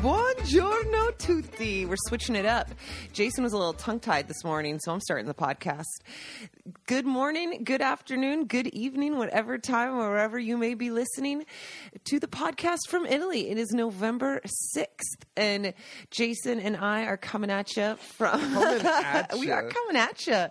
Buongiorno tutti. We're switching it up. Jason was a little tongue tied this morning, so I'm starting the podcast. Good morning, good afternoon, good evening, whatever time, wherever you may be listening to the podcast from Italy. It is November 6th, and Jason and I are coming at you from. we are coming at you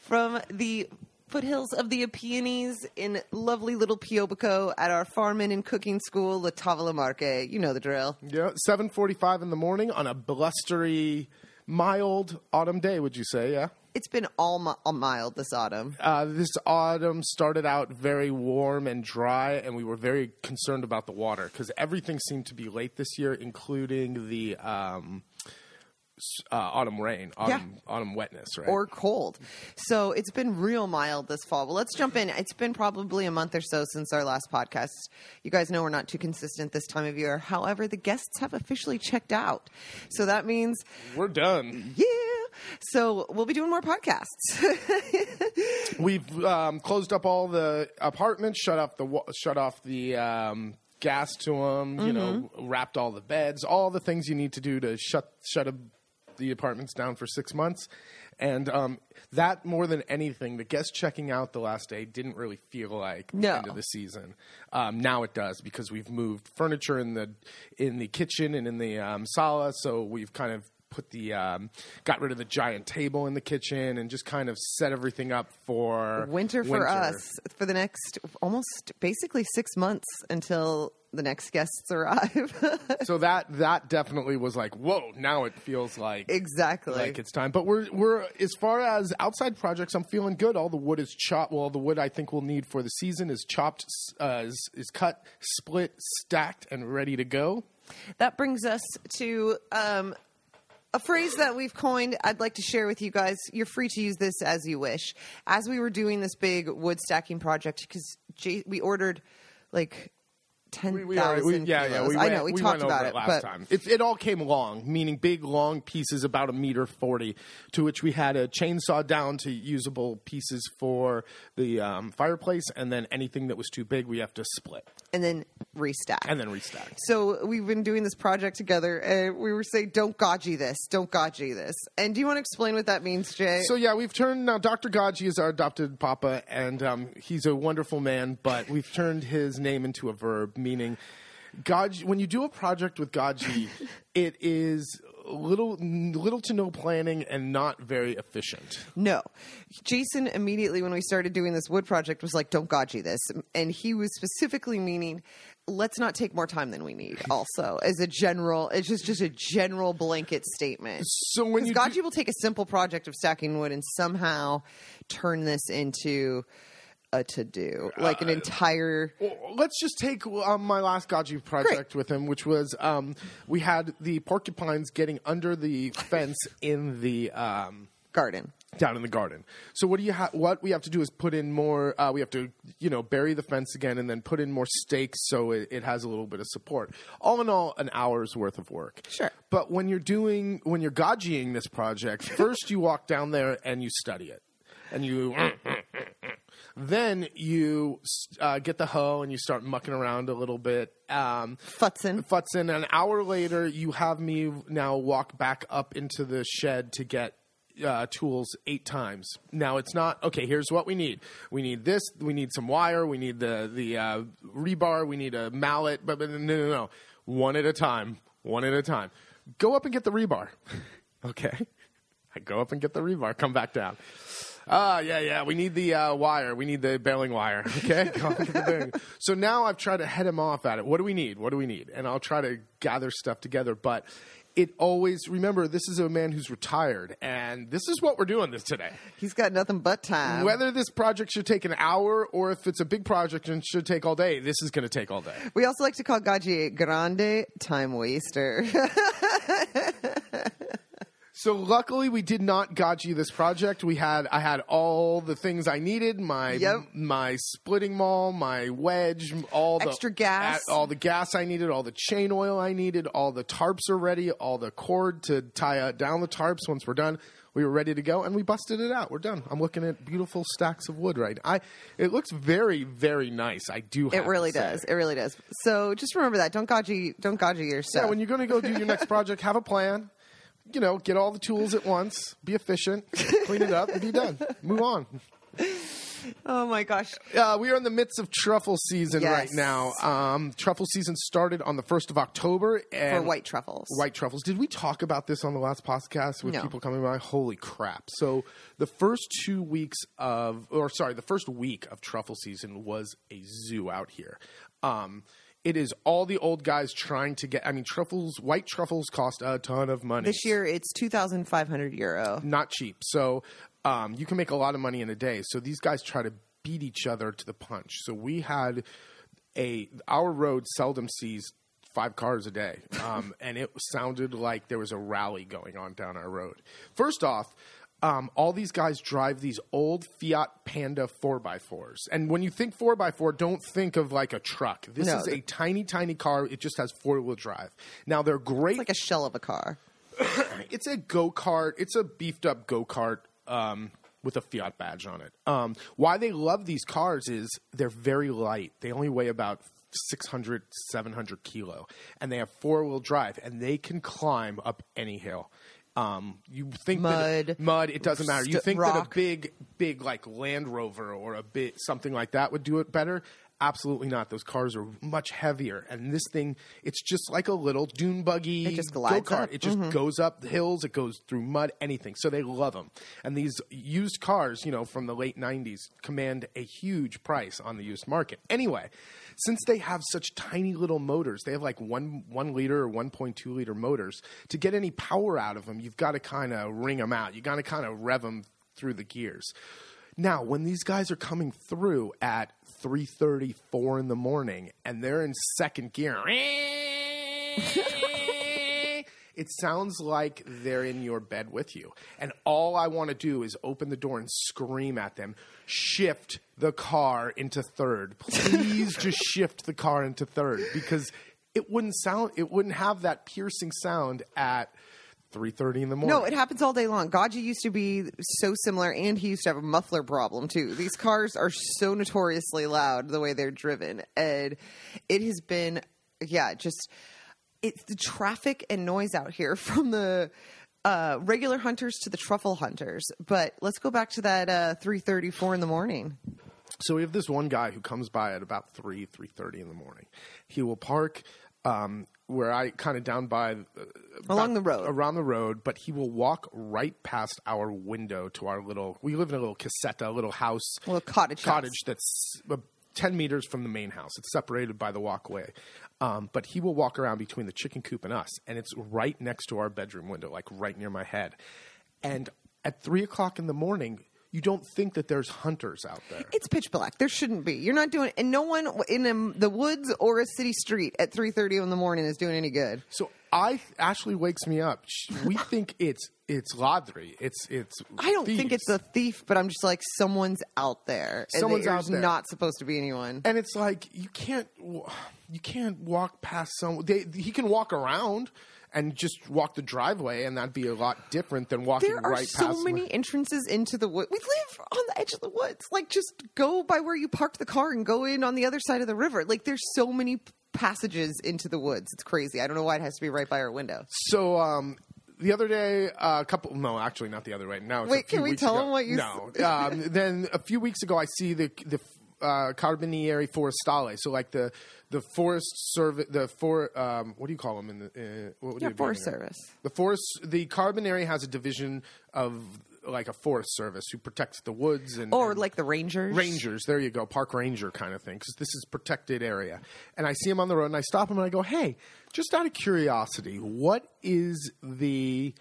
from the foothills of the Apennines in lovely little Piobico at our farming and cooking school, La Tavola Marche. You know the drill. Yeah, seven forty-five in the morning on a blustery, mild autumn day. Would you say? Yeah. It's been all, mi- all mild this autumn. Uh, this autumn started out very warm and dry, and we were very concerned about the water because everything seemed to be late this year, including the um, uh, autumn rain, autumn, autumn wetness, right? or cold. So it's been real mild this fall. Well, let's jump in. It's been probably a month or so since our last podcast. You guys know we're not too consistent this time of year. However, the guests have officially checked out. So that means, we're done. yeah. So we'll be doing more podcasts. We've um, closed up all the apartments, shut off the shut off the um, gas to them. You know, wrapped all the beds, all the things you need to do to shut shut a, the apartments down for six months. And um, that more than anything, the guest checking out the last day didn't really feel like No. the end of the season. Um, now it does because we've moved furniture in the in the kitchen and in the um, sala, so we've kind of put the um, got rid of the giant table in the kitchen and just kind of set everything up for winter for us for the next almost basically six months until the next guests arrive. so that that definitely was like, whoa! Now it feels like exactly. like it's time. But we're we're as far as outside projects, I'm feeling good. All the wood is chopped. Well, the wood I think we'll need for the season is chopped, uh, is, is cut, split, stacked, and ready to go. That brings us to um, a phrase that we've coined. I'd like to share with you guys. You're free to use this as you wish. As we were doing this big wood stacking project, because we ordered like ten We, we we- thousand. yeah, yeah. We I went, know we, we talked about it, last but time. It, it all came long, meaning big, long pieces about a meter forty, to which we had a chainsaw down to usable pieces for the um, fireplace, and then anything that was too big, we have to split and then restack. and then restack. So we've been doing this project together, and we were saying, "Don't gaji this, don't gaji this." And do you want to explain what that means, Jay? So yeah, we've turned now. Dr. Gaji is our adopted papa, and um, he's a wonderful man. But we've turned his name into a verb, meaning Gaji. When you do a project with Gaji, it is little, little to no planning and not very efficient. No. Jason immediately, when we started doing this wood project, was like, don't gaji this. And he was specifically meaning, let's not take more time than we need, also, as a general, it's just, just a general blanket statement. So when you do- will take a simple project of stacking wood and somehow turn this into a to do, like an Uh, entire. Well, let's just take um, my last Gaji project with him, which was um, we had the porcupines getting under the fence in the. Um, Garden. down in the garden. So what do you ha- what we have to do is put in more. Uh, we have to you know bury the fence again and then put in more stakes so it, it has a little bit of support. All in all, an hour's worth of work. Sure. But when you're doing when you're gajiing this project, first you walk down there and you study it, and you. Then you uh, get the hoe and you start mucking around a little bit. Um, Futzen. Futson, an hour later, you have me now walk back up into the shed to get uh, tools eight times. Now it's not okay. Here's what we need: we need this, we need some wire, we need the the uh, rebar, we need a mallet. But, but no, no, no, one at a time, one at a time. Go up and get the rebar. okay, I go up and get the rebar. Come back down. Ah, yeah, yeah. We need the uh, wire. We need the baling wire. Okay. Go and get the baling. so now I've tried to head him off at it. What do we need? What do we need? And I'll try to gather stuff together. But it always remember this is a man who's retired, and this is what we're doing this today. He's got nothing but time. Whether this project should take an hour or if it's a big project and should take all day, this is going to take all day. we also like to call Gaji grande time waster. So luckily we did not gaji this project. We had I had all the things I needed, my Yep. my splitting maul, my wedge, all the Extra gas. all the gas I needed, all the chain oil I needed, all the tarps are ready, all the cord to tie uh, down the tarps once we're done. We were ready to go, and we busted it out. We're done. I'm looking at beautiful stacks of wood right. I it looks very very nice. I do. It really does. It really does. So just remember that. Don't gaji. Don't gaji your stuff. Yeah, when you're going to go do your next project, have a plan. You know, get all the tools at once. Be efficient. Clean it up and be done. Move on. oh my gosh. Uh, we are in the midst of truffle season Yes. right now. Um, truffle season started on the first of October. And For white truffles. white truffles. Did we talk about this on the last podcast with No. people coming by? Holy crap! So the first two weeks of, or sorry, the first week of truffle season was a zoo out here. Um, it is all the old guys trying to get. I mean, truffles, white truffles cost a ton of money This year it's 2,500 euro. not cheap. So um, you can make a lot of money in a day. So these guys try to beat each other to the punch. So we had a our road seldom sees five cars a day, um, and it sounded like there was a rally going on down our road. First off. Um, all these guys drive these old Fiat Panda 4x4s. And when you think 4x4, don't think of like a truck. This No. is a tiny, tiny car. It just has four wheel drive. Now, they're great It's like a shell of a car. it's a go kart. It's a beefed up go kart um, with a Fiat badge on it. Um, why they love these cars is they're very light. They only weigh about 600, 700 kilo, and they have four wheel drive, and they can climb up any hill. Um, you think Mud, that mud? It doesn't matter. You think that a big, big like Land Rover or a bit something like that would do it better? Absolutely not. Those cars are much heavier, and this thing, it's just like a little dune buggy It just go-kart. up. It just Mm-hmm. goes up the hills. It goes through mud, anything. So they love them. And these used cars, you know, from the late '90s, command a huge price on the used market. Anyway, since they have such tiny little motors, they have like one one liter or 1.2 liter motors. To get any power out of them, you've got to kind of wring them out. You got to kind of rev them through the gears. Now, when these guys are coming through at 3:30, 4 in the morning, and they're in second gear, it sounds like they're in your bed with you. And all I want to do is open the door and scream at them, shift the car into third. Please just shift the car into third because it wouldn't sound it wouldn't have that piercing sound at 3:30 in the morning. No, it happens all day long. Gaji used to be so similar, and he used to have a muffler problem too. These cars are so notoriously loud the way they're driven, and it has been, yeah, just it's the traffic and noise out here from the uh, regular hunters to the truffle hunters. But let's go back to that uh, three thirty four in the morning. So we have this one guy who comes by at about three, three thirty in the morning. He will park um, where I kind of down by uh, Along the road. around the road, but he will walk right past our window to our little. We live in a little casetta, a little house, A little cottage house. cottage that's uh, ten meters from the main house. It's separated by the walkway. Um, but he will walk around between the chicken coop and us, and it's right next to our bedroom window, like right near my head. And at three o'clock in the morning, you don't think that there's hunters out there. It's pitch black. There shouldn't be. You're not doing, and no one in um, the woods or a city street at three thirty in the morning is doing any good. So I Ashley wakes me up. Sh- We think it's it's Ladri. It's it's. I don't think it's a thief, but I'm just like someone's out there. and Someone's out there. Not supposed to be anyone. And it's like you can't you can't walk past someone. They, he can walk around and just walk the driveway, and that'd be a lot different than walking There are right so past. many entrances into the woods. We live on the edge of the woods. Like, just go by where you parked the car and go in on the other side of the river. Like, there's so many passages into the woods. It's crazy. I don't know why it has to be right by our window. So um, the other day, uh, a couple no, actually not the other way. Now, Wait, can we tell ago. them what you No. um, then a few weeks ago, I see the the uh, Carabinieri Forestale. So like the the forest service, the for um, what do you call them in the uh, what would Yeah, Forest? Service. The forest, the Carbonary has a division of like a forest service who protects the woods and Or and like the Rangers. rangers. There you go, park ranger kind of thing, because this is protected area. And I see him on the road, and I stop him and I go, "Hey, just out of curiosity, what is the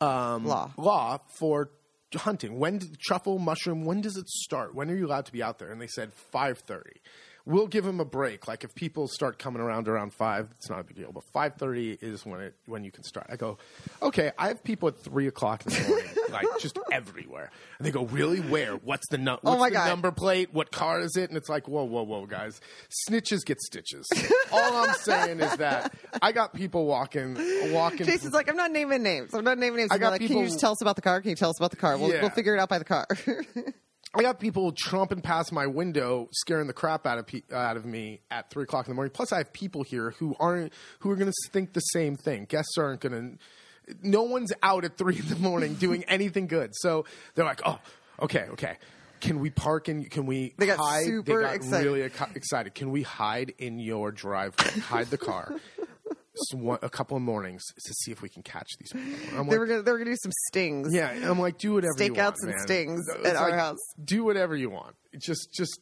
um, Law. law for hunting? When did truffle mushroom? When does it start? When are you allowed to be out there?" And they said five thirty. We'll give him a break. Like if people start coming around around five, it's not a big deal. But five thirty is when it when you can start. I go, okay. I have people at three o'clock in the morning like just everywhere. And they go, "Really? Where? What's the nu- Oh What's my the God. number plate? What car is it?" And it's like, "Whoa, whoa, whoa, guys! Snitches get stitches." All I'm saying is that I got people walking, walking. Jason's like, I'm not naming names. I'm not naming names. I got like, can you just tell us about the car? Can you tell us about the car? We'll, Yeah. we'll figure it out by the car. I got people tromping past my window, scaring the crap out of pe- out of me at three o'clock in the morning. Plus, I have people here who aren't who are going to think the same thing. Guests aren't going to. No one's out at three in the morning doing anything good. So they're like, "Oh, okay, okay. Can we park and can we They got hide?" super they got excited. really ac- excited. Can we hide in your driveway? hide the car. One, a couple of mornings to see if we can catch these people. I'm they like, were gonna they were gonna do some stings. yeah, I'm like, do whatever you want, Stakeouts and man. stings It's at our house. Do whatever you want. Just, just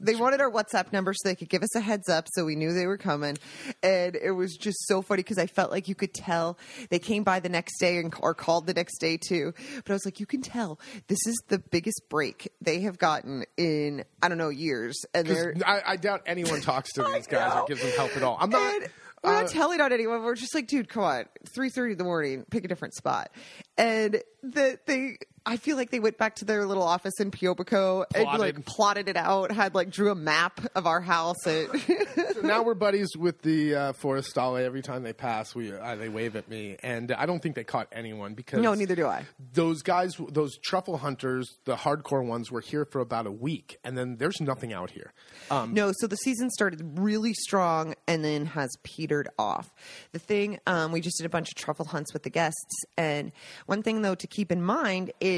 They wanted our WhatsApp number so they could give us a heads up so we knew they were coming. And it was just so funny because I felt like you could tell they came by the next day and, or called the next day too. But I was like, you can tell this is the biggest break they have gotten in, I don't know, years. And they're. I, I doubt anyone talks to these guys know. or gives them help at all. I'm not. And we're not uh, telling on anyone. We're just like, dude, come on, three thirty in the morning, pick a different spot. And the they, I feel like they went back to their little office in Piobico and Plotted. like plotted it out, had like drew a map of our house. And so now we're buddies with the uh, Forestale. Every time they pass, we uh, they wave at me, and I don't think they caught anyone because no, neither do I. Those guys, those truffle hunters, the hardcore ones, were here for about a week, and then there's nothing out here. Um, No, so the season started really strong and then has petered off. The thing, um, we just did a bunch of truffle hunts with the guests. And one thing, though, to keep in mind is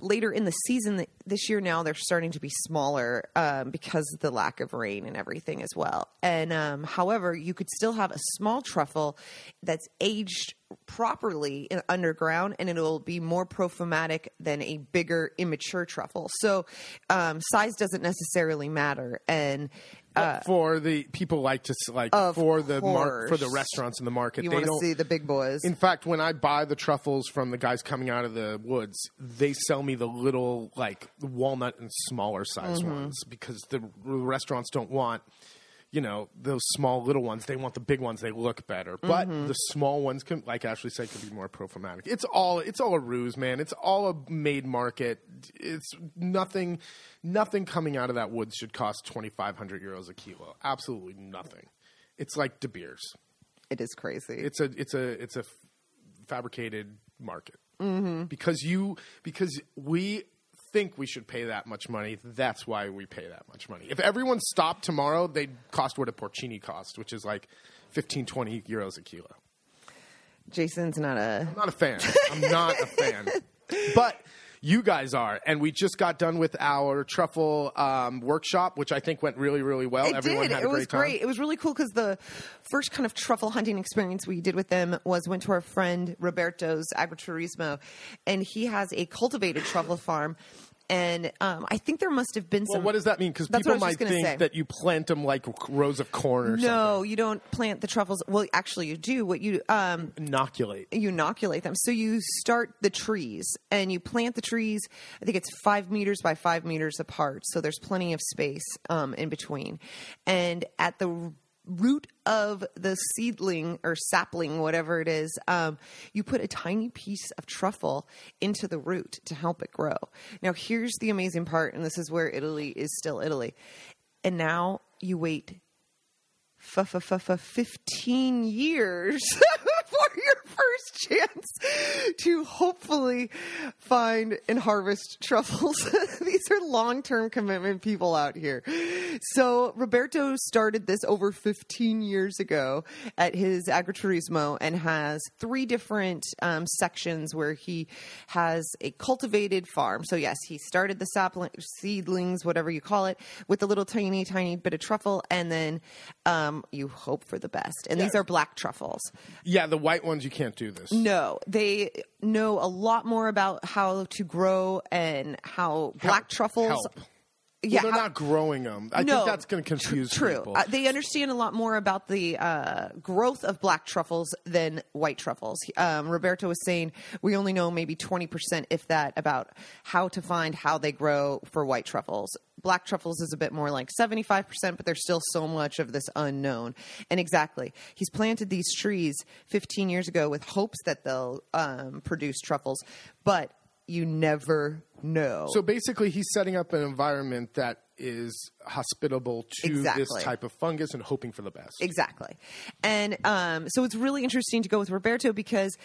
later in the season this year now they're starting to be smaller um, because of the lack of rain and everything as well. And um, however you could still have a small truffle that's aged properly in underground and it'll be more prophymatic than a bigger immature truffle. So um, size doesn't necessarily matter and uh, for the people like to like for the mar- for the restaurants in the market, you they want to don't see the big boys. In fact, when I buy the truffles from the guys coming out of the woods, they sell me the little like walnut and smaller size Mm-hmm. ones because the r- restaurants don't want you know those small little ones. They want the big ones. They look better, but Mm-hmm. the small ones can, like Ashley said, can be more prophymatic. It's all it's all a ruse, man. It's all a made market. It's nothing. Nothing coming out of that woods should cost twenty five hundred euros a kilo. Absolutely nothing. It's like De Beers it is crazy it's a it's a it's a fabricated market mm-hmm. because you because we think we should pay that much money that's why we pay that much money if everyone stopped tomorrow they'd cost what a porcini cost which is like 15 20 euros a kilo jason's not a i'm not a fan i'm not a fan but you guys are and we just got done with our truffle um, workshop which i think went really really well It everyone did. had a great time. it was time great. It was really cool because the first kind of truffle hunting experience we did with them was went to our friend Roberto's Agriturismo, and he has a cultivated truffle farm. And um, I think there must have been well, some. what does that mean? Because people might think say. that you plant them like rows of corn or something. no, you don't plant the truffles. Well, actually, you do. What you um, inoculate. you inoculate them. So you start the trees and you plant the trees. I think it's five meters by five meters apart. So there's plenty of space um, in between. And at the root of the seedling or sapling, whatever it is, um, you put a tiny piece of truffle into the root to help it grow. Now, here's the amazing part, and this is where Italy is still Italy. And now you wait f- f- f- 15 years for your first chance to hopefully find and harvest truffles. These are long term commitment people out here. So, Roberto started this over 15 years ago at his agriturismo and has three different um, sections where he has a cultivated farm. So, yes, he started the sapling, seedlings, whatever you call it, with a little tiny, tiny bit of truffle, and then um, you hope for the best. And these are black truffles. Yeah, the white ones you can't do this. No, they know a lot more about how to grow and how black truffles. Help. Yeah, they're how- not growing them. I no, think that's going to confuse True. people. Uh, they understand a lot more about the uh, growth of black truffles than white truffles. Um, Roberto was saying we only know maybe 20%, if that, about how to find how they grow for white truffles. Black truffles is a bit more like 75%, but there's still so much of this unknown. And exactly, he's planted these trees 15 years ago with hopes that they'll um, produce truffles, but you never know. So basically, he's setting up an environment that is hospitable to Exactly. this type of fungus and hoping for the best. Exactly. And um, so it's really interesting to go with Roberto because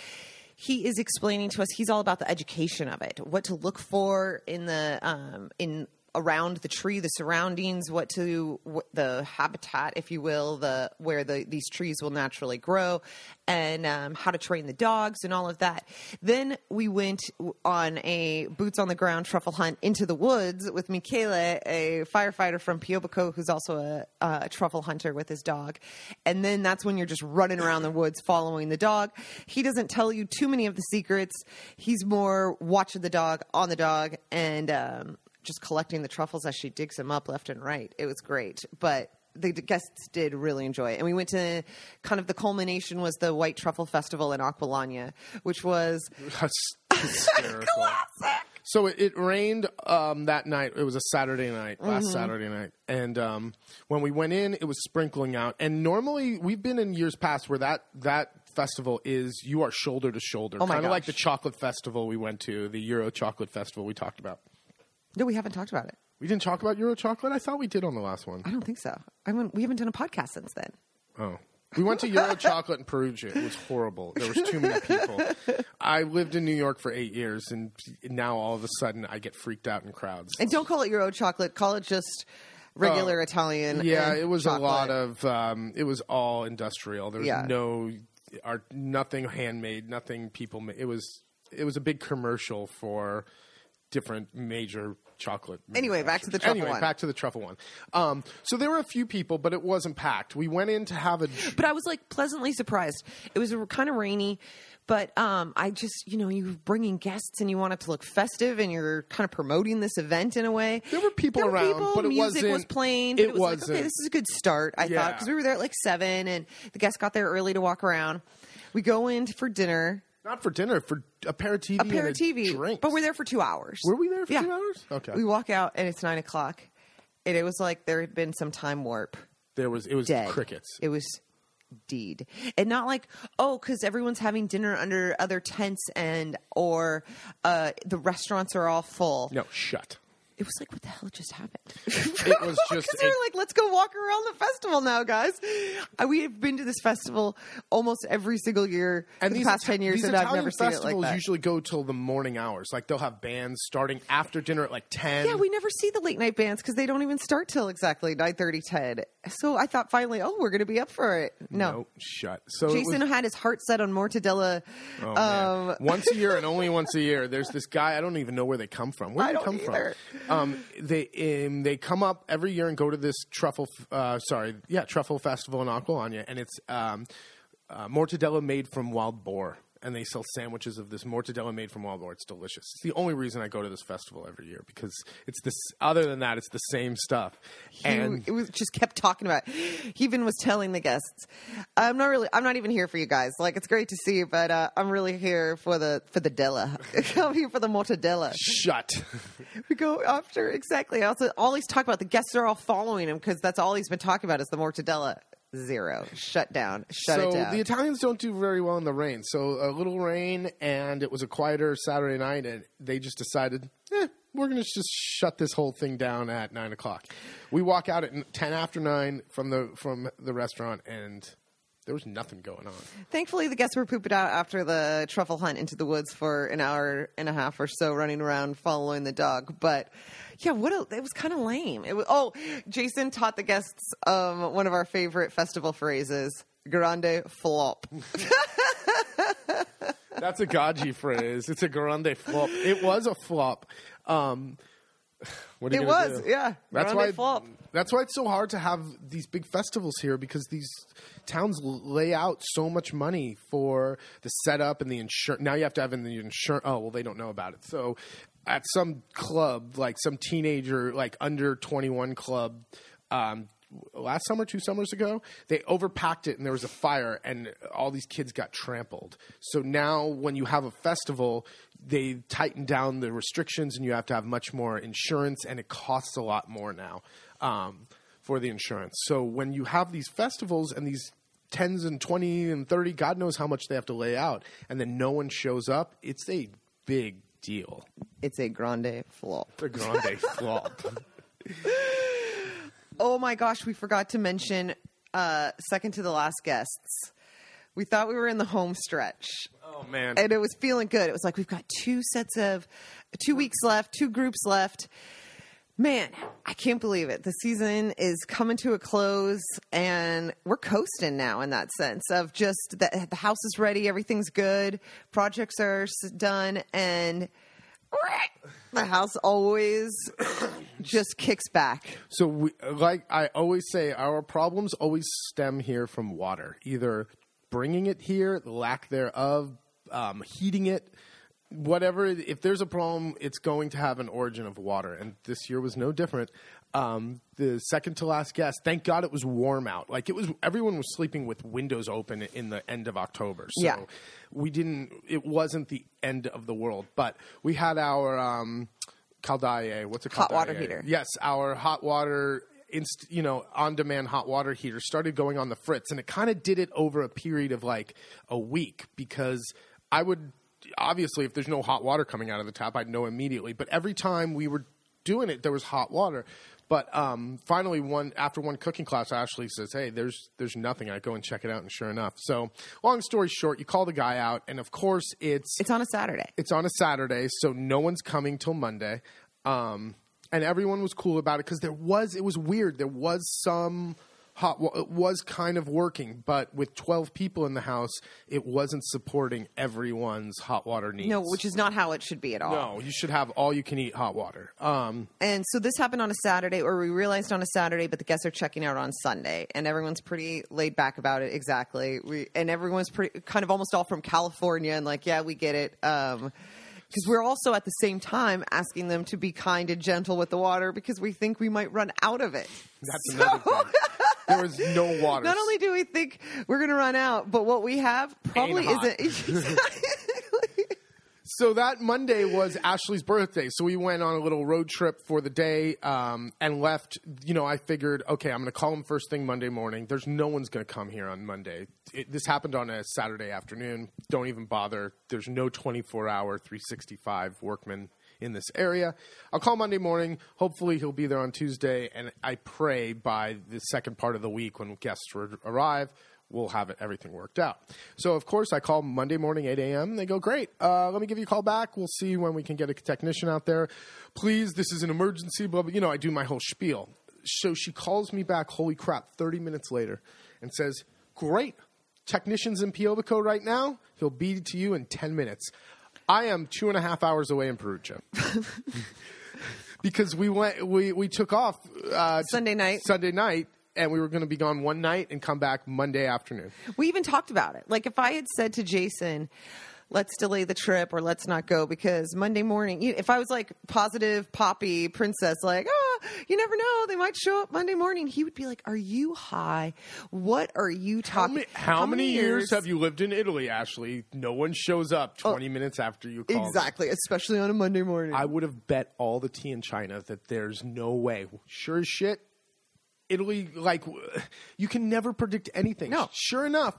he is explaining to us he's all about the education of it, what to look for in the um, in around the tree, the surroundings, what to what, the habitat, if you will, the where the these trees will naturally grow, and um, how to train the dogs and all of that. Then we went on a boots on the ground truffle hunt into the woods with Michele, a firefighter from Piobico, who's also a, a truffle hunter with his dog. And then that's when you're just running around the woods following the dog. He doesn't tell you too many of the secrets. He's more watching the dog, on the dog, and um, just collecting the truffles as she digs them up left and right. It was great. But the guests did really enjoy it. And we went to kind of the culmination was the White Truffle Festival in Acqualagna, which was classic. So it, it rained um, that night. It was a Saturday night, last Mm-hmm. Saturday night, and um, when we went in, it was sprinkling out. And normally, we've been in years past where that that festival is you are shoulder to shoulder, Oh kind of like the chocolate festival we went to, the Euro Chocolate Festival we talked about. No, we haven't talked about it. We didn't talk about Euro Chocolate. I thought we did on the last one. I don't think so. I mean, we haven't done a podcast since then. Oh. We went to Euro Chocolate in Perugia. It was horrible. There was too many people. I lived in New York for eight years, and now all of a sudden I get freaked out in crowds. And don't call it Euro chocolate. Call it just regular Italian. Oh. Yeah, it was chocolate. a lot of. Um, it was all industrial. There was Yeah. no art, nothing handmade, nothing people. It was it was a big commercial for different major chocolate. Anyway, back to the truffle Anyway, one. back to the truffle one. Um, so there were a few people, but it wasn't packed. We went in to have a. But I was like pleasantly surprised. It was kind of rainy, but um, I just, you know, you're bringing guests and you want it to look festive and you're kind of promoting this event in a way. There were people There were around, people, but it music was playing. It it, was wasn't. okay, this is a good start, I Yeah. thought, because we were there at like seven and the guests got there early to walk around. We go in for dinner, Not for dinner, for aperitif. and aperitif, drinks. but we're there for two hours. Were we there for Yeah. two hours? Okay. We walk out and it's nine o'clock, and it was like there had been some time warp. there was it was Dead. crickets. It was deed, and not like oh, because everyone's having dinner under other tents and or uh, the restaurants are all full. No, shut. It was like what the hell just happened? It was just because we were like, let's go walk around the festival now, guys. Uh, we have been to this festival almost every single year and the past Ita- ten years, these and I've Italian never seen it festivals like that. usually go till the morning hours. Like they'll have bands starting after dinner at like ten. Yeah, we never see the late night bands because they don't even start till exactly 9 10. So I thought finally, oh, we're going to be up for it. No. Nope, shut. So it Jason was- had his heart set on Mortadella. oh, man. um, once a year and only once a year. There's this guy. I don't even know where they come from. Where I do they don't come either. from? Um, they um, they come up every year and go to this truffle. Uh, sorry, yeah, truffle festival in Acqualagna, and it's um, uh, mortadella made from wild boar. And they sell sandwiches of this mortadella made from wild boar. It's delicious. It's the only reason I go to this festival every year because it's this. Other than that, it's the same stuff. He And it was just kept talking about. It. He even was telling the guests, "I'm not really. I'm not even here for you guys. Like it's great to see you, but uh, I'm really here for the for the Della. I'm here for the mortadella. shut. We go after exactly. Also, all he's talking about. The guests are all following him because that's all he's been talking about is the mortadella. Zero. Shut down. Shut so it down. So the Italians don't do very well in the rain. So a little rain, and it was a quieter Saturday night, and they just decided, eh, we're going to just shut this whole thing down at nine o'clock. We walk out at ten after nine from the from the restaurant, and there was nothing going on. Thankfully, the guests were pooped out after the truffle hunt into the woods for an hour and a half or so, running around following the dog. But yeah, what a, it was kind of lame. It was, oh, Jason taught the guests um, one of our favorite festival phrases: "Grande flop." That's a Gaji phrase. It's a grande flop. It was a flop. Um, What It was, do? yeah. That's why. flop. That's why it's so hard to have these big festivals here because these towns lay out so much money for the setup and the insurance. Now you have to have in the insurance. Oh well, they don't know about it. So at some club, like some teenager, like under twenty one club. Um, Last summer, two summers ago, they overpacked it and there was a fire, and all these kids got trampled. So now, when you have a festival, they tighten down the restrictions, and you have to have much more insurance, and it costs a lot more now um, for the insurance. So when you have these festivals and these tens and twenty and thirty, God knows how much they have to lay out, and then no one shows up, it's a big deal. It's a grande flop. A grande flop. Oh my gosh, we forgot to mention uh, second to the last guests. We thought we were in the home stretch. Oh man. and it was feeling good. It was like we've got two sets of two weeks left, two groups left. Man, I can't believe it. The season is coming to a close, and we're coasting now in that sense of just the, the house is ready, everything's good, projects are done, and the house always just kicks back. So, we, like I always say, our problems always stem here from water. Either bringing it here, lack thereof, um, heating it, whatever. If there's a problem, it's going to have an origin of water, and this year was no different. Um, the second to last guest, thank God it was warm out. Like it was, everyone was sleeping with windows open in the end of October. So Yeah. we didn't. It wasn't the end of the world, but we had our um, caldaia. What's called? Hot water heater. Yes, our hot water, inst- you know, on-demand hot water heater started going on the fritz, and it kind of did it over a period of like a week because I would obviously if there's no hot water coming out of the tap, I'd know immediately. But every time we were doing it, there was hot water. But um, finally, one after one cooking class, Ashley says, "Hey, there's there's nothing." I go and check it out, and sure enough. So, long story short, you call the guy out, and of course, it's It's on a Saturday. it's on a Saturday, so no one's coming till Monday. Um, and everyone was cool about it because there was it was weird. There was some hot. wa- was kind of working, but with twelve people in the house, it wasn't supporting everyone's hot water needs. No, which is not how it should be at all. no, you should have all you can eat hot water. Um, And so this happened on a Saturday, or we realized on a Saturday, but the guests are checking out on Sunday, and everyone's pretty laid back about it. Exactly, we and everyone's pretty kind of almost all from California, and like, yeah, we get it. Um, because we're also at the same time asking them to be kind and gentle with the water because we think we might run out of it. that's So- another thing. There was no water. Not only do we think we're going to run out, but what we have probably isn't. So that Monday was Ashley's birthday. So we went on a little road trip for the day um, and left. You know, I figured, okay, I'm going to call him first thing Monday morning. There's no one's going to come here on Monday. It, this happened on a Saturday afternoon. Don't even bother. There's no 24 hour, 365 workman in this area. I'll call Monday morning. Hopefully, he'll be there on Tuesday. And I pray by the second part of the week when guests arrive, we'll have it, everything worked out. So, of course, I call Monday morning, 8 a.m. They go, Great. Uh, let me give you a call back. We'll see when we can get a technician out there. Please, this is an emergency. Blah, blah. You know, I do my whole spiel. So she calls me back, holy crap, 30 minutes later, and says, Great. Technician's in Piobico right now. He'll be to you in 10 minutes. I am two and a half hours away in Perugia. because we went, we, we took off uh, Sunday night. Sunday night, and we were going to be gone one night and come back Monday afternoon. We even talked about it. Like if I had said to Jason, "Let's delay the trip" or "Let's not go," because Monday morning, if I was like positive poppy princess, like oh, you never know, they might show up Monday morning, he would be like, "Are you high? What are you How, talking? many, how, many years have you lived in Italy, Ashley? No one shows up 20 minutes after you call. them. exactly, especially on a Monday morning?" I would have bet all the tea in China that there's no way. Sure as shit, Italy, like, you can never predict anything. No. Sure enough,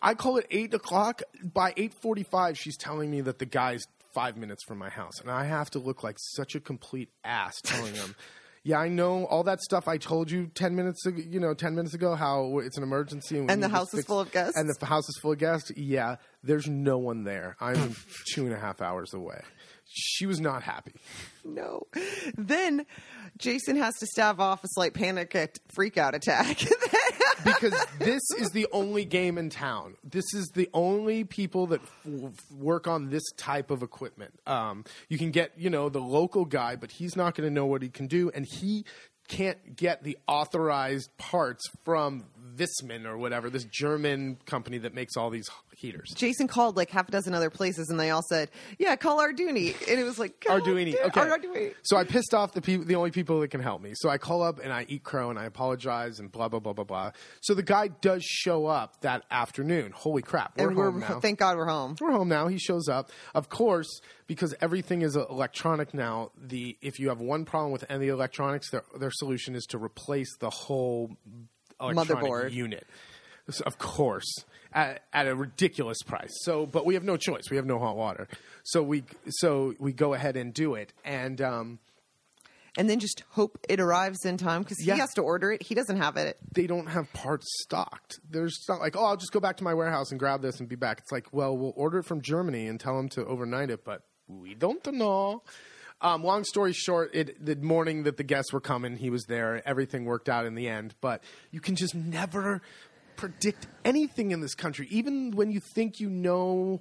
I call it 8 o'clock. By 8.45, she's telling me that the guy's five minutes from my house. And I have to look like such a complete ass telling him, yeah, I know all that stuff I told you 10 minutes ago, you know, 10 minutes ago, how it's an emergency. we And the house is full of guests? And the house is full of guests. Yeah, there's no one there. I'm two and a half hours away. She was not happy. no. Then Jason has to stave off a slight panic at freak out attack. because this is the only game in town. This is the only people that f- work on this type of equipment. Um, you can get, you know, the local guy, but he's not going to know what he can do, and he can't get the authorized parts from Viessmann or whatever, this German company that makes all these heaters. Jason called like half a dozen other places, and they all said, "Yeah, call Arduini," and it was like "God Arduini. Okay. Arduini. So I pissed off the people, the only people that can help me. So I call up and I eat crow and I apologize and blah blah blah blah blah. So the guy does show up that afternoon. Holy crap! We're and home we're now. thank God we're home. we're home now. He shows up. Of course, because everything is electronic now. The if you have one problem with any electronics, their their solution is to replace the whole Motherboard. unit. Of course, at, at a ridiculous price. So, but we have no choice. We have no hot water. So we so we go ahead and do it. And um, And then just hope it arrives in time because Yeah. he has to order it. He doesn't have it. they don't have parts stocked. There's not like, oh, I'll just go back to my warehouse and grab this and be back. It's like, well, we'll order it from Germany and tell them to overnight it, but we don't know. Um, long story short, it, the morning that the guests were coming, he was there. Everything worked out in the end, but you can just never predict anything in this country, even when you think you know.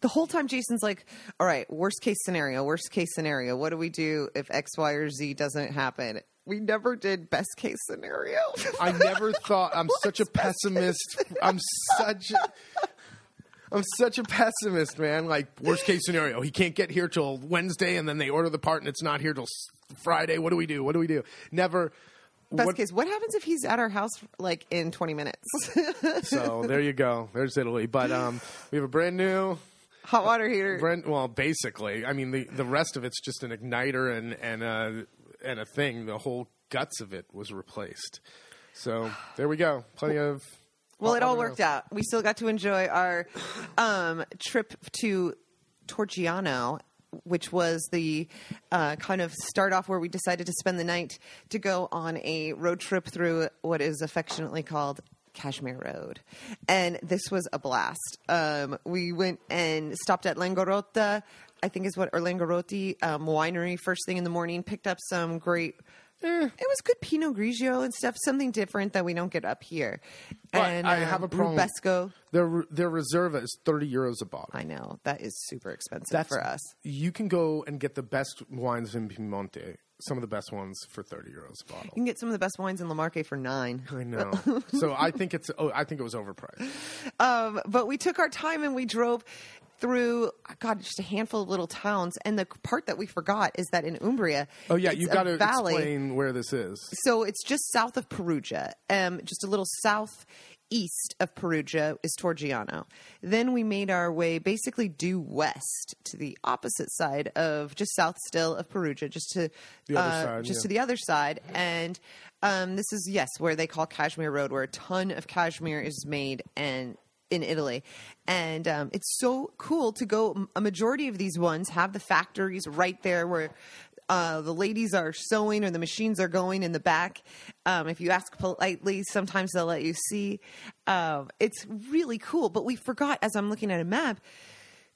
The whole time, Jason's like, "All right, worst case scenario. Worst case scenario. What do we do if X, Y, or Z doesn't happen?" We never did best case scenario. I never thought I'm such a pessimist. I'm such a, I'm such a pessimist, man. Like worst case scenario, he can't get here till Wednesday, and then they order the part, and it's not here till Friday. What do we do? What do we do? Never. best what- case. What happens if he's at our house like in 20 minutes? So there you go. There's Italy, but um, we have a brand new. Hot water heater. Brand, well, basically, I mean the the rest of it's just an igniter and and a and a thing. The whole guts of it was replaced. So there we go. Plenty of. Well, it all worked out. We still got to enjoy our um, trip to Torgiano, which was the uh, kind of start off where we decided to spend the night to go on a road trip through what is affectionately called Cashmere Road. And this was a blast. Um, we went and stopped at Langorotta, I think is what, or Lungarotti um, winery first thing in the morning, picked up some great. Eh. It was good Pinot Grigio and stuff, something different that we don't get up here. But and I have um, a problem- Rubesco. Their their reserva is thirty euros a bottle. I know that is super expensive That's for us. You can go and get the best wines in Piemonte, some of the best ones for thirty euros a bottle. You can get some of the best wines in La Marque for nine. I know. so I think it's. Oh, I think it was overpriced. Um, but we took our time and we drove through God, just a handful of little towns. And the part that we forgot is that in Umbria, Oh yeah, you a got to valley. explain where this is. So it's just south of Perugia, um, just a little south east of Perugia is Torgiano. Then we made our way basically due west to the opposite side of just south still of Perugia, just to The other uh, side, just yeah. to the other side. And um, this is yes, where they call Cashmere Road, where a ton of cashmere is made and in Italy. And um, it's so cool to go. A majority of these ones have the factories right there where uh, the ladies are sewing or the machines are going in the back. Um, if you ask politely, sometimes they'll let you see. Um, it's really cool. But we forgot, as I'm looking at a map,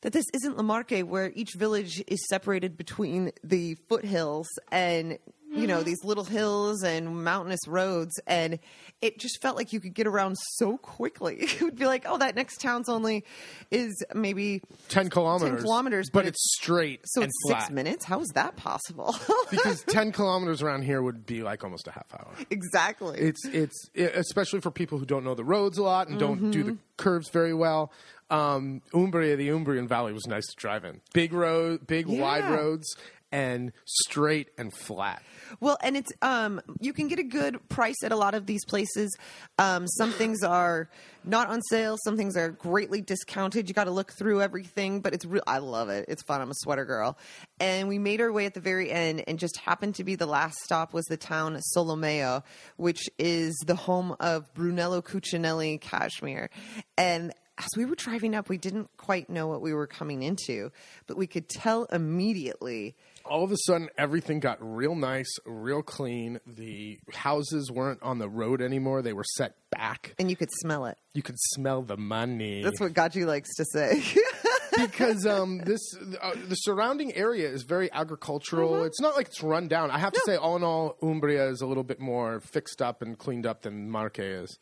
that this isn't La Marque, where each village is separated between the foothills and you know these little hills and mountainous roads, and it just felt like you could get around so quickly. It would be like, oh, that next town's only is maybe Ten kilometers. 10 kilometers, but, but it's straight so and it's flat. six minutes. How is that possible? because ten kilometers around here would be like almost a half hour. exactly. It's it's it, especially for people who don't know the roads a lot and don't do Mm-hmm. the curves very well. Um, Umbria, the Umbrian Valley, was nice to drive in. Big road, big wide roads, and straight and flat. Well, and it's um you can get a good price at a lot of these places. Um, some things are not on sale, some things are greatly discounted. You got to look through everything, but it's real. I love it. It's fun. I'm a sweater girl, and we made our way at the very end, and just happened to be the last stop was the town Solomeo, which is the home of Brunello Cucinelli Cashmere, and. As we were driving up, we didn't quite know what we were coming into, but we could tell immediately All of a sudden, everything got real nice, real clean. The houses weren't on the road anymore; they were set back. and you could smell it. You could smell the money. That's what Gaji likes to say. because um, this uh, the surrounding area is very agricultural. Mm-hmm. It's not like it's run down. I have to say, all in all, Umbria is a little bit more fixed up and cleaned up than Marche is,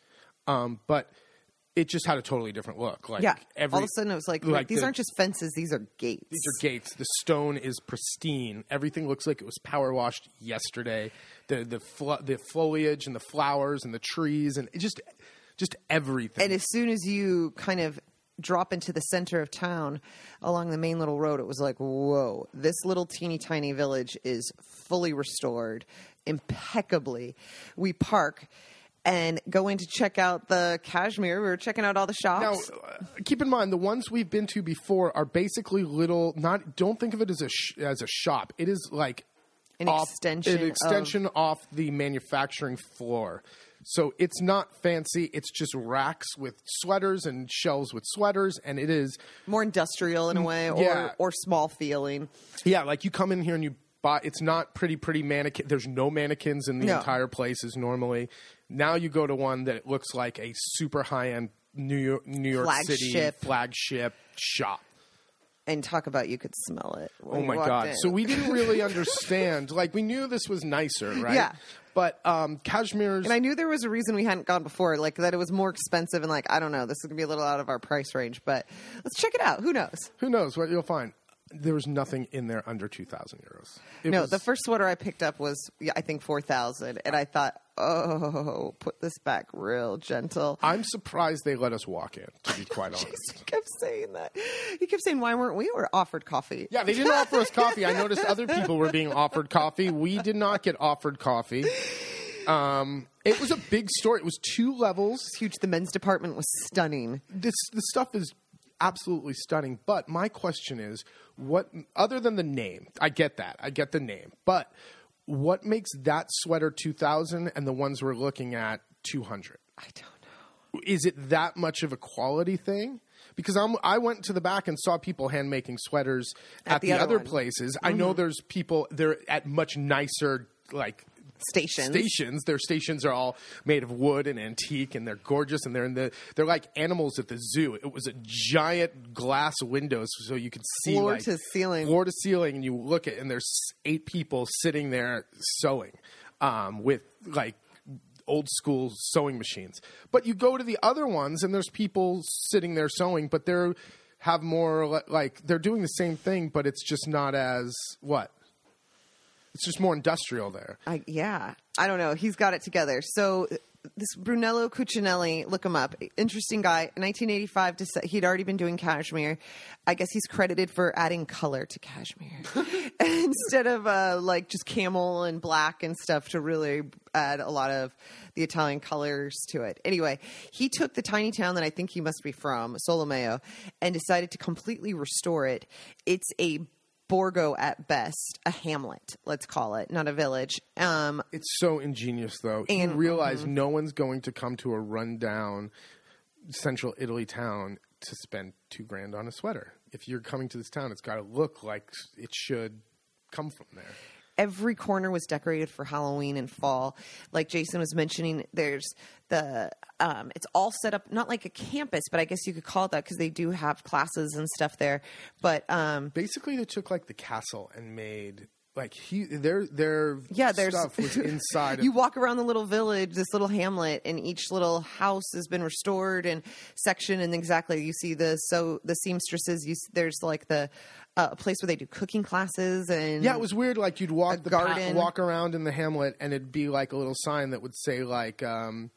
um, but it just had a totally different look. Like yeah. every, All of a sudden, it was like, like these the- aren't just fences; these are gates. These are gates. The stone is pristine. Everything looks like it was power washed yesterday. The the flo- the foliage and the flowers and the trees and it just just everything. and as soon as you kind of drop into the center of town along the main little road, it was like, whoa, this little teeny tiny village is fully restored impeccably. We park and going to check out the cashmere. We were checking out all the now, shops. uh, keep in mind the ones we've been to before are basically little. Not don't think of it as a sh- as a shop. It is like An off- extension an of- extension off the manufacturing floor. So it's not fancy. It's just racks with sweaters and shelves with sweaters, and it is More industrial in a way, or, yeah. or small feeling. Yeah, like you come in here and you buy. It's not pretty, pretty mannequin. There's no mannequins in the No. entire place as normally. Now you go to one that looks like a super high end New York, New York City Flagship. flagship shop. And talk about you could smell it. when Oh you my walked god! in. So we didn't really understand. Like we knew this was nicer, right? Yeah. But um, cashmere's And I knew there was a reason we hadn't gone before, like that it was more expensive and like I don't know, this is gonna be a little out of our price range, but let's check it out. Who knows? who knows what you'll find. There was nothing in there under two thousand euros. It no, was- the first sweater I picked up was yeah, I think four thousand, and I thought, oh, put this back real gentle. I'm surprised they let us walk in. To be quite honest. He kept saying that. He kept saying, "Why weren't we were offered coffee?" Yeah, they didn't offer us coffee. I noticed other people were being offered coffee. We did not get offered coffee. Um, it was a big store. It was two levels. It's huge. The men's department was stunning. This the stuff is absolutely stunning. But my question is, what other than the name? I get that. I get the name. But what makes that sweater two thousand and the ones we're looking at two hundred? I don't know. is it that much of a quality thing? Because I'm, I went to the back and saw people hand making sweaters at, At the the, other other places. I know mm-hmm. there's people they're at much nicer like Stations. stations. Their stations are all made of wood and antique, and they're gorgeous, and they're in the they're like animals at the zoo. It was a giant glass windows, so you could see Floor like, to ceiling. floor to ceiling, and you look at, and there's eight people sitting there sewing um, with like old school sewing machines. But you go to the other ones, and there's people sitting there sewing, but they're have more like they're doing the same thing, but it's just not as what. It's just more industrial there. I, yeah, I don't know. He's got it together. So this Brunello Cucinelli, look him up. Interesting guy. 1985, to, he'd already been doing cashmere. I guess he's credited for adding color to cashmere instead of uh, like just camel and black and stuff to really add a lot of the Italian colors to it. Anyway, he took the tiny town that I think he must be from, Solomeo, and decided to completely restore it. It's a Borgo at best, a hamlet, let's call it, not a village. Um, It's so ingenious, though. And- you realize no one's going to come to a rundown central Italy town to spend two grand on a sweater. If you're coming to this town, it's got to look like it should come from there. Every corner was decorated for Halloween and fall. Like Jason was mentioning, there's the um, it's all set up not like a campus, but I guess you could call it that because they do have classes and stuff there. But um, Basically, they took like the castle and made like he their their yeah, there's stuff was inside. you of, walk around the little village, this little hamlet, and each little house has been restored and section. And exactly, you see the so the seamstresses. You there's like the a place where they do cooking classes and yeah, it was weird. Like you'd walk the pa- garden. walk around in the hamlet, and it'd be like a little sign that would say like. Um,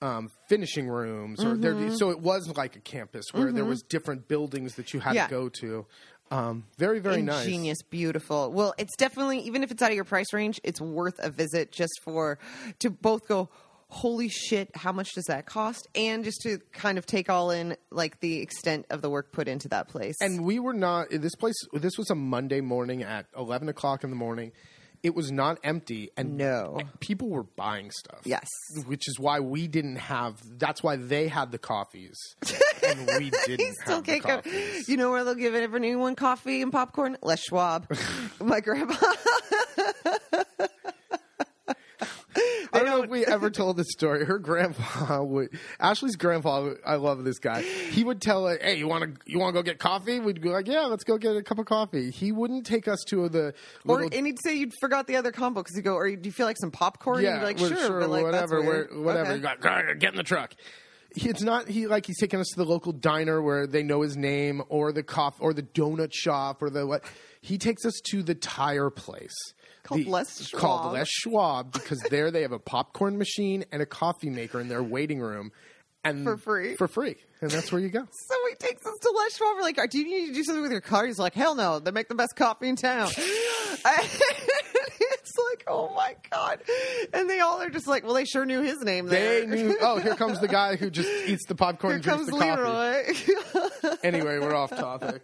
um, finishing rooms, or there, Mm-hmm. so it was like a campus where there was different buildings that you had Yeah. to go to. Um, very, very nice. ingenious, beautiful. Well, it's definitely even if it's out of your price range, it's worth a visit just for to both go. Holy shit! How much does that cost? And just to kind of take all in like the extent of the work put into that place. And we were not this place. This was a Monday morning at eleven o'clock in the morning. It was not empty, and No. people were buying stuff. Yes. which is why we didn't have. That's why they had the coffees, and we didn't still have can't go. coffees. You know where they'll give everyone coffee and popcorn? Les Schwab. My grandpa. I don't know if we ever told this story. Her grandpa would Ashley's grandpa. I love this guy. He would tell her, "Hey, you want to you want to go get coffee?" We'd be like, "Yeah, let's go get a cup of coffee." He wouldn't take us to the Or little and he'd say you forgot the other combo because you go, or do you feel like some popcorn? yeah, and you'd be like, sure, but like whatever, whatever. Okay. Get in the truck. It's not he like he's taking us to the local diner where they know his name, or the coffee, or the donut shop, or the what. He takes us to the tire place Called The- Les Schwab. Called Les Schwab because there they have a popcorn machine and a coffee maker in their waiting room, and For free. for free, and that's where you go. So he takes us to Les Schwab. We're like, do you need to do something with your car? He's like, hell no. They make the best coffee in town. it's like, oh my God. And they all are just like, well, they sure knew his name They knew. Oh, here comes the guy who just eats the popcorn Here and drinks comes the coffee. Leroy. anyway, we're off topic.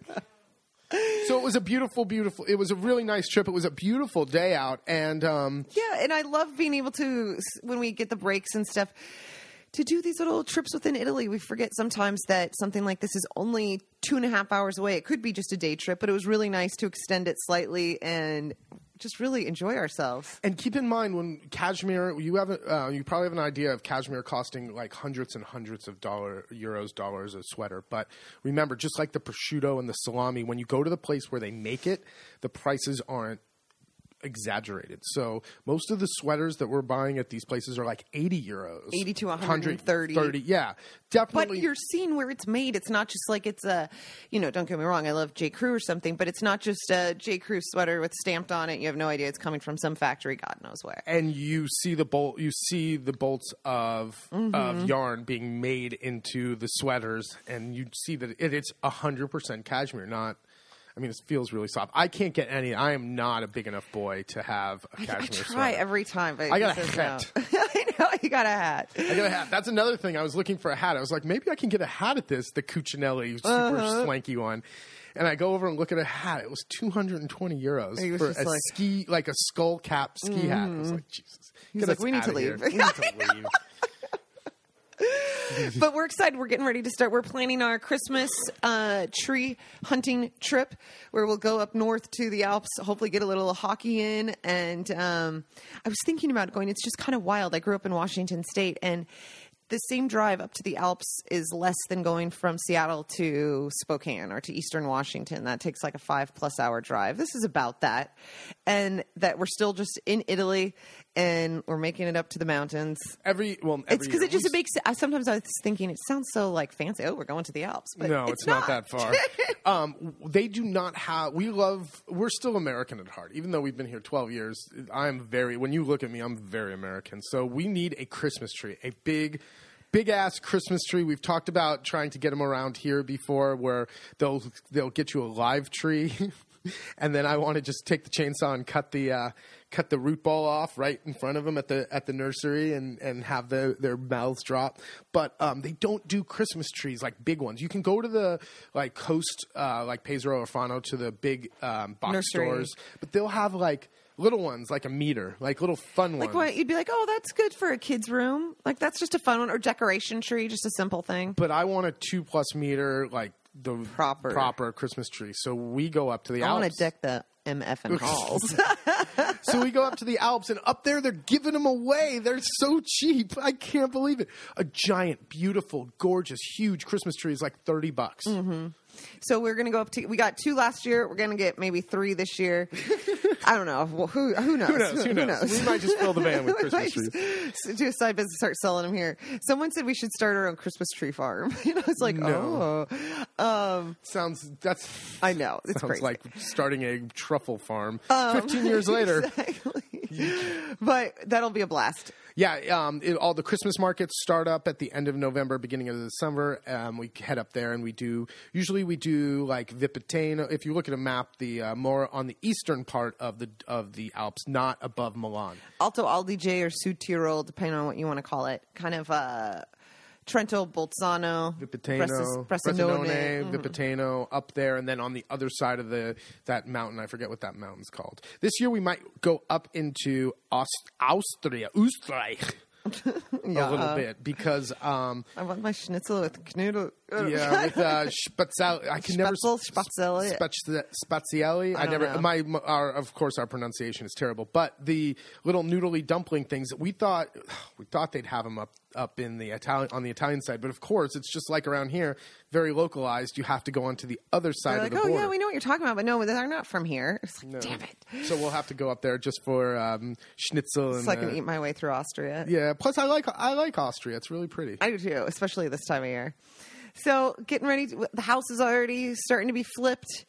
So it was a beautiful, beautiful. It was a really nice trip. It was a beautiful day out, and um, yeah, and I love being able to, when we get the breaks and stuff, to do these little trips within Italy. We forget sometimes that something like this is only two and a half hours away. It could be just a day trip, but it was really nice to extend it slightly and just really enjoy ourselves. and keep in mind when cashmere, you have a, uh, you probably have an idea of cashmere costing like hundreds and hundreds of dollar euros, dollars a sweater. But remember, just like the prosciutto and the salami, when you go to the place where they make it, the prices aren't exaggerated. So most of the sweaters that we're buying at these places are like 80 euros. 80 to 100, 130. 30, yeah. Definitely. But you're seeing where it's made. It's not just like it's a, you know, don't get me wrong. I love J. Crew or something, but it's not just a J. Crew sweater with stamped on it. You have no idea it's coming from some factory, God knows where. and you see the bolt you see the bolts of Mm-hmm. of yarn being made into the sweaters and you see that it, it's 100% cashmere not I mean, it feels really soft. I can't get any. I am not a big enough boy to have a I cashmere try sweater. every time, but I got a hat. no. I know you got a hat. I got a hat. That's another thing. I was looking for a hat. I was like, maybe I can get a hat at this, the Cucinelli super Uh-huh. swanky one. And I go over and look at a hat. It was 220 euros for a like- ski, like a skull cap ski hat. I was like, Jesus. He's like, "We need to here. leave." We need to leave. but we're excited. We're getting ready to start. We're planning our Christmas uh, tree hunting trip where we'll go up north to the Alps, hopefully get a little hockey in. And um, I was thinking about going. It's just kind of wild. I grew up in Washington State, and the same drive up to the Alps is less than going from Seattle to Spokane or to Eastern Washington. That takes like a five plus hour drive. This is about that. And that we're still just in Italy and we're making it up to the mountains. Every well, every It's because it just it makes. I, sometimes I was thinking it sounds so like fancy. Oh, we're going to the Alps, but no, it's, not. not that far. um, they do not have. We love. We're still American at heart, even though we've been here twelve years. I'm very. When you look at me, I'm very American. So we need a Christmas tree, a big. Big ass Christmas tree. We've talked about trying to get them around here before, where they'll they'll get you a live tree, and then I want to just take the chainsaw and cut the uh, cut the root ball off right in front of them at the at the nursery and and have the, their mouths drop. But um, they don't do Christmas trees like big ones. You can go to the like coast uh, like Pesaro or Fano to the big um, box Nursery. stores, but they'll have like little ones like a meter, like little fun ones. Like what you'd be like, oh, that's good for a kid's room. Like that's just a fun one or decoration tree, just a simple thing. but I want a two plus meter like the Proper. proper Christmas tree. So we go up to the I want to deck the MF and halls. so we go up to the Alps, and up there they're giving them away. They're so cheap. I can't believe it. A giant, beautiful, gorgeous, huge Christmas tree is like thirty bucks. Mm-hmm. so we're gonna go up to. We got two last year. We're gonna get maybe three this year. I don't know. Well, who who knows? Who knows? Who knows? We might just fill the van with Christmas trees. Do a side business, start selling them here. Someone said we should start our own Christmas tree farm. You know, it's like, No. oh, um, Sounds that's I know it's sounds crazy. like starting a truffle farm. Fifteen years later, Exactly. but that'll be a blast. yeah. Um, it, all the Christmas markets start up at the end of November, beginning of December. Um, we head up there and we do. Usually, we do like Vipiteno. If you look at a map, the uh, more on the eastern part of the of the Alps, not above Milan. Alto Adige or Südtirol, depending on what you want to call it. Kind of uh, Trento, Bolzano, Vipiteno, Bressanone. Bressanone, Vipiteno, up there, and then on the other side of the that mountain, I forget what that mountain's called. This year we might go up into Aust- Austria, Österreich, a little bit because um, I want my schnitzel with knödel. Yeah, with uh, Spatzel. I can never Spatzel, Spatzel. I, don't never. know. My, my our, of course, our pronunciation is terrible. But the little noodly dumpling things that we thought we thought they'd have them up up in the Italian on the Italian side, but of course, it's just like around here, very localized. You have to go onto the other side They're of like, the oh border. yeah, we know what you're talking about, but no, they're not from here. It's like, damn it! So we'll have to go up there just for um, schnitzel and So I can uh, eat my way through Austria. yeah. Plus, I like I like Austria. It's really pretty. I do too, especially this time of year. So getting ready. To, the house is already starting to be flipped.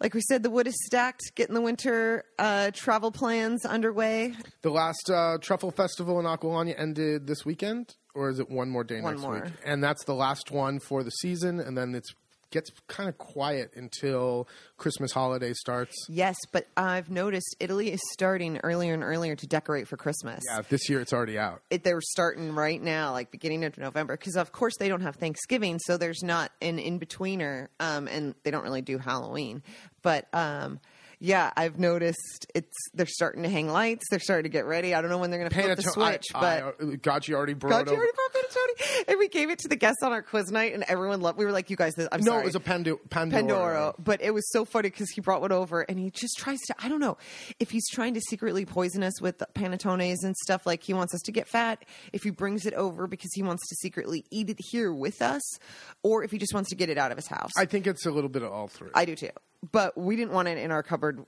Like we said, the wood is stacked. Getting the winter uh, travel plans underway. The last uh, truffle festival in Acqualagna ended this weekend, or is it one more day One next more. week? And that's the last one for the season, and then it's gets kind of quiet until Christmas holiday starts. Yes, but I've noticed Italy is starting earlier and earlier to decorate for Christmas. Yeah, this year it's already out. It, they're starting right now, like beginning of November, because of course they don't have Thanksgiving, so there's not an in betweener, um, and they don't really do Halloween. But um, yeah, I've noticed it's they're starting to hang lights. They're starting to get ready. I don't know when they're going to flip the switch, I, but. I, Gaggi already brought you already brought panettone, and we gave it to the guests on our quiz night, and everyone loved. We were like, "You guys, this, I'm no, sorry, it was a Pando- Pandoro. Pandoro, but it was so funny because he brought one over and he just tries to. I don't know if he's trying to secretly poison us with panettones and stuff. Like he wants us to get fat. If he brings it over because he wants to secretly eat it here with us, or if he just wants to get it out of his house. I think it's a little bit of all three. I do too, but we didn't want it in our cupboard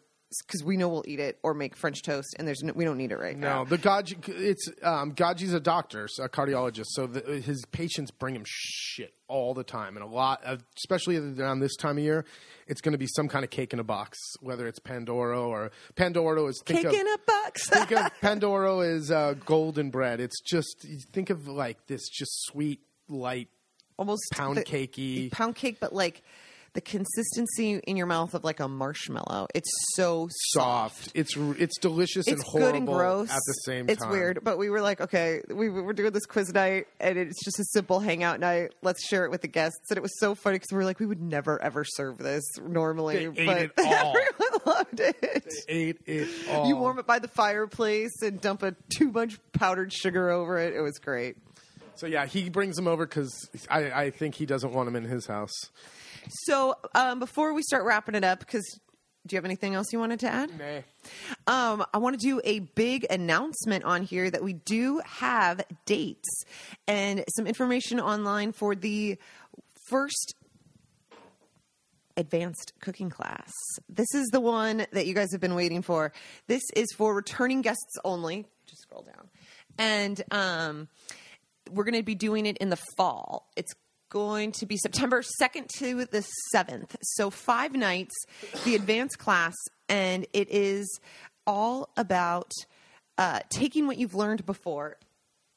because we know we'll eat it or make French toast, and there's no, we don't need it right now. no, the Gaggi, it's um, Gaggi's a doctor, so a cardiologist, so the, his patients bring him shit all the time, and a lot, of, especially around this time of year, it's going to be some kind of cake in a box, whether it's Pandoro or Pandoro is think Cake of, in a box. think of Pandoro is uh, golden bread. It's just think of like this just sweet, light Almost pound the- cakey. pound cake, but like the consistency in your mouth of like a marshmallow. It's so soft. It's it's delicious and horrible good and gross at the same It's time. It's weird, but we were like, okay, we we were doing this quiz night, and it's just a simple hangout night. Let's share it with the guests, and it was so funny because we were like, we would never ever serve this normally, They ate but it all. everyone loved it. Ate it all. You warm it by the fireplace and dump a too much powdered sugar over it. It was great. So yeah, he brings them over because I, I think he doesn't want them in his house. So um, before we start wrapping it up, because do you have anything else you wanted to add? Nah. Um, I want to do a big announcement on here that we do have dates and some information online for the first advanced cooking class. This is the one that you guys have been waiting for. This is for returning guests only. Just scroll down. And um, we're going to be doing it in the fall. It's going to be September 2nd to the 7th. So, five nights, the advanced class, and it is all about uh, taking what you've learned before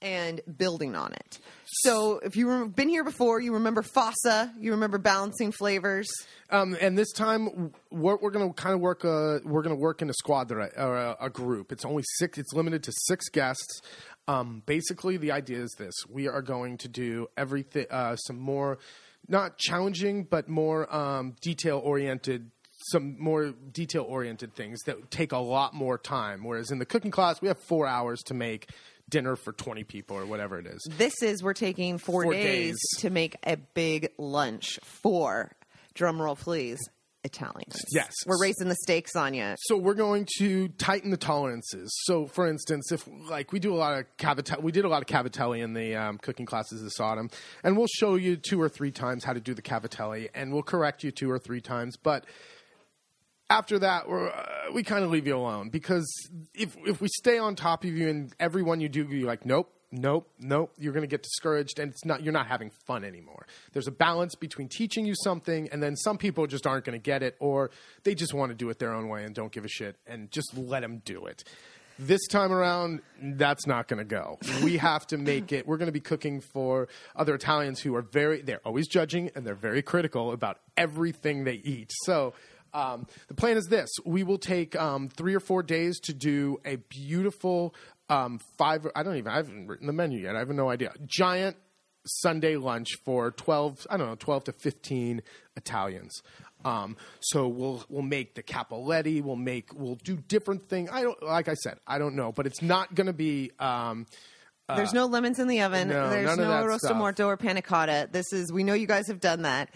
and building on it. So, if you've been here before, you remember FOSSA, you remember balancing flavors. Um, and this time we're, we're going to kind of work. A, we're going to work in a squadra or a, a group. It's only six. It's limited to six guests. Um, basically, the idea is this: we are going to do everything. Uh, some more, not challenging, but more um, detail oriented. Some more detail oriented things that take a lot more time. Whereas in the cooking class, we have four hours to make dinner for 20 people or whatever it is. This is we're taking four, Four days, days. to make a big lunch for drumroll please Italians. Yes. We're raising the stakes on you. So we're going to tighten the tolerances. So, for instance, if like we do a lot of cavatelli, we did a lot of cavatelli in the um, cooking classes this autumn, and we'll show you two or three times how to do the cavatelli, and we'll correct you two or three times. But after that, we're, uh, we kind of leave you alone because if if we stay on top of you and everyone you do, you're like, nope. Nope, nope. You're going to get discouraged, and it's not. You're not having fun anymore. There's a balance between teaching you something, and then some people just aren't going to get it, or they just want to do it their own way and don't give a shit, and just let them do it. This time around, that's not going to go. We have to make it. We're going to be cooking for other Italians who are very. They're always judging, and they're very critical about everything they eat. So. Um, the plan is this: we will take um, three or four days to do a beautiful um, five. I don't even. I haven't written the menu yet. I have no idea. Giant Sunday lunch for twelve. I don't know, twelve to fifteen Italians. Um, so we'll we'll make the cappelletti. We'll make we'll do different things. I don't like I said. I don't know, but it's not going to be. Um, There's no lemons in the oven. no, There's no rosto morto or panna cotta. This is we know you guys have done that,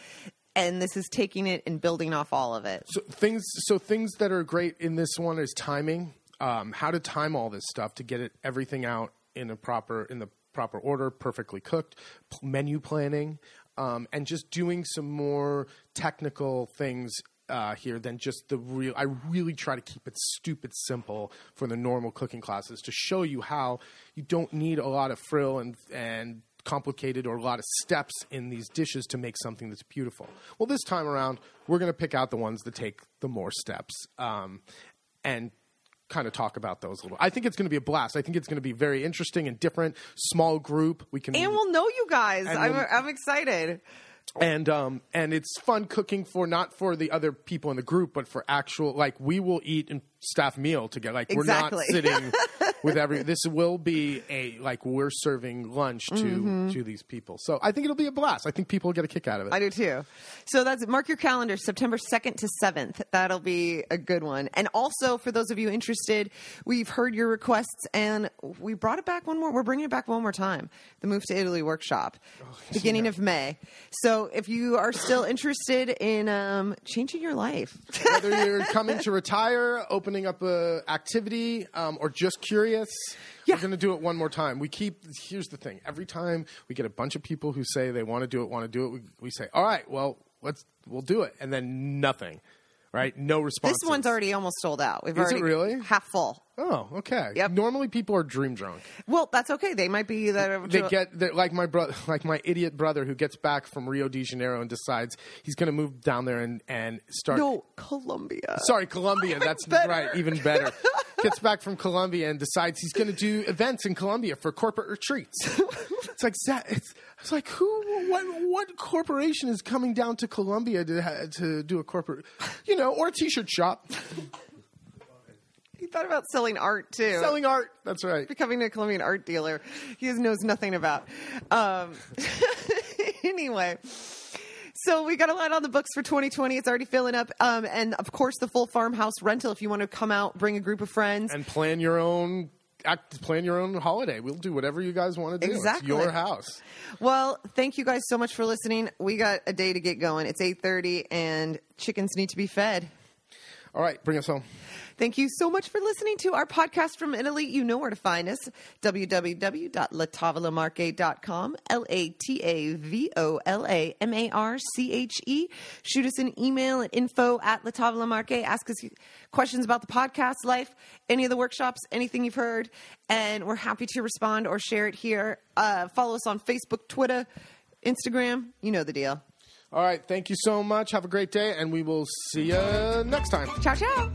and this is taking it and building off all of it. So things, so things that are great in this one is timing. Um, how to time all this stuff to get it everything out in a proper in the proper order, perfectly cooked. P- menu planning, um, and just doing some more technical things uh, here than just the real. I really try to keep it stupid simple for the normal cooking classes to show you how you don't need a lot of frill and and complicated or a lot of steps in these dishes to make something that's beautiful. Well, this time around, we're going to pick out the ones that take the more steps um, and kind of talk about those a little. I think it's going to be a blast. I think it's going to be very interesting and different. Small group. We can And we'll know you guys. I'm, we'll- I'm excited. and um and it's fun cooking for not for the other people in the group but for actual like we will eat and staff meal together like Exactly. we're not sitting with every this will be a like we're serving lunch to Mm-hmm. to these people so i think it'll be a blast i think people will get a kick out of it I do too. So that's mark your calendar, September 2nd to 7th. That'll be a good one. And also, for those of you interested, we've heard your requests and we brought it back one more. We're bringing it back one more time. The Move to Italy workshop, beginning of May. So if you are still interested in um, changing your life, whether you're coming to retire opening up a activity um, or just curious Yeah. we're going to do it one more time we keep here's the thing every time we get a bunch of people who say they want to do it want to do it we, we say all right well let's we'll do it and then nothing right no response this one's already almost sold out. We've Is it already really? half full. Oh okay Yep. normally people are dream drunk Well, that's okay. They might be that. they get like my brother like my idiot brother who gets back from rio de janeiro and decides he's going to move down there and and start no Colombia. Sorry, Colombia. That's Better. right, even better. Gets back from Colombia and decides he's going to do events in Colombia for corporate retreats. it's like it's, it's like who, what, what corporation is coming down to Colombia to to do a corporate, you know, or a T-shirt shop thought about selling art too. selling art. That's right. becoming a Colombian art dealer he knows nothing about. Um, anyway, so we got a lot on the books for 2020. It's already filling up. Um, and of course, the full farmhouse rental if you want to come out, bring a group of friends. And plan your own. Act, plan your own holiday. We'll do whatever you guys want to do. Exactly. It's your house. Well, thank you guys so much for listening. We got a day to get going. It's 8:30 and chickens need to be fed. All right, bring us home. Thank you so much for listening to our podcast from Italy. You know where to find us www.latavolamarche.com. L A T A V O L A M A R C H E. Shoot us an email at info at latavolamarche. Ask us questions about the podcast life, any of the workshops, anything you've heard, and we're happy to respond or share it here. Uh, follow us on Facebook, Twitter, Instagram. You know the deal. All right, thank you so much. Have a great day, and we will see you next time. Ciao, ciao.